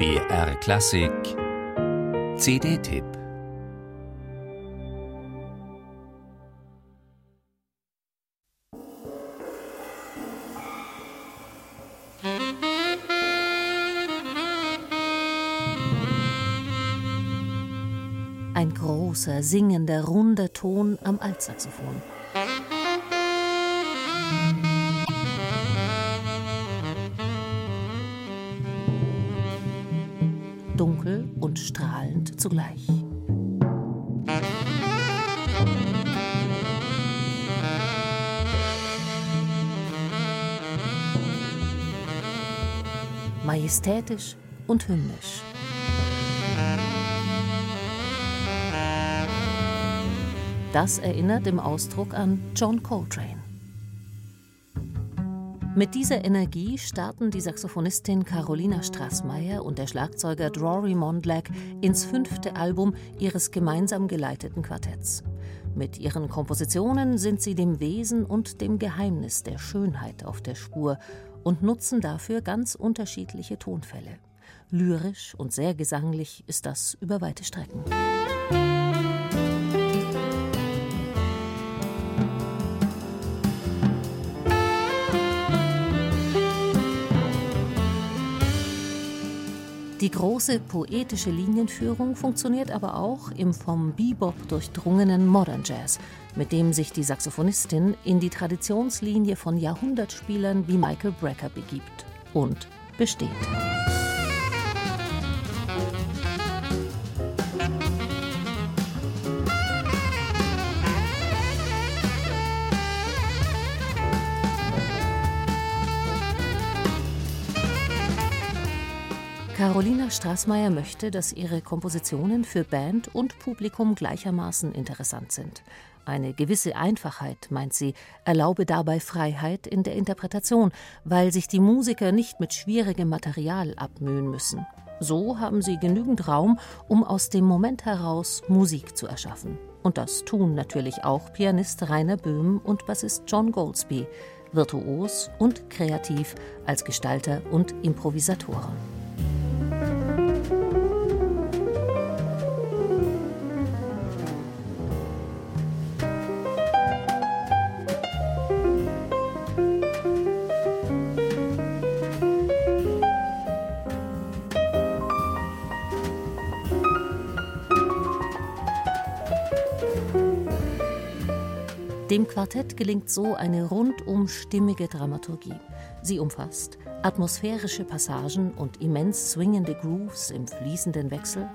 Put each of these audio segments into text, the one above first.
BR Klassik CD-Tipp Ein großer, singender, runder Ton am Altsaxophon. Und strahlend zugleich. Majestätisch und hymnisch. Das erinnert im Ausdruck an John Coltrane. Mit dieser Energie starten die Saxophonistin Carolina Strassmayer und der Schlagzeuger Rory Mondlak ins fünfte Album ihres gemeinsam geleiteten Quartetts. Mit ihren Kompositionen sind sie dem Wesen und dem Geheimnis der Schönheit auf der Spur und nutzen dafür ganz unterschiedliche Tonfälle. Lyrisch und sehr gesanglich ist das über weite Strecken. Die große poetische Linienführung funktioniert aber auch im vom Bebop durchdrungenen Modern Jazz, mit dem sich die Saxophonistin in die Traditionslinie von Jahrhundertspielern wie Michael Brecker begibt und besteht. Carolina Straßmeier möchte, dass ihre Kompositionen für Band und Publikum gleichermaßen interessant sind. Eine gewisse Einfachheit, meint sie, erlaube dabei Freiheit in der Interpretation, weil sich die Musiker nicht mit schwierigem Material abmühen müssen. So haben sie genügend Raum, um aus dem Moment heraus Musik zu erschaffen. Und das tun natürlich auch Pianist Rainer Böhm und Bassist John Goldsby, virtuos und kreativ als Gestalter und Improvisatoren. Dem Quartett gelingt so eine rundum stimmige Dramaturgie. Sie umfasst atmosphärische Passagen und immens swingende Grooves im fließenden Wechsel,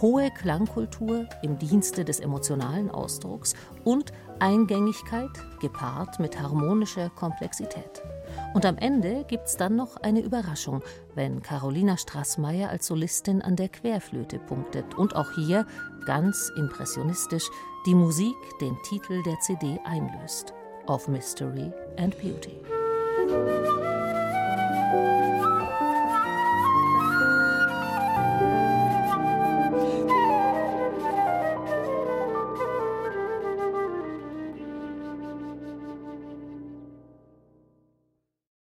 hohe Klangkultur im Dienste des emotionalen Ausdrucks und Eingängigkeit gepaart mit harmonischer Komplexität. Und am Ende gibt's dann noch eine Überraschung, wenn Carolina Strassmeier als Solistin an der Querflöte punktet und auch hier, ganz impressionistisch, die Musik den Titel der CD einlöst: Of Mystery and Beauty.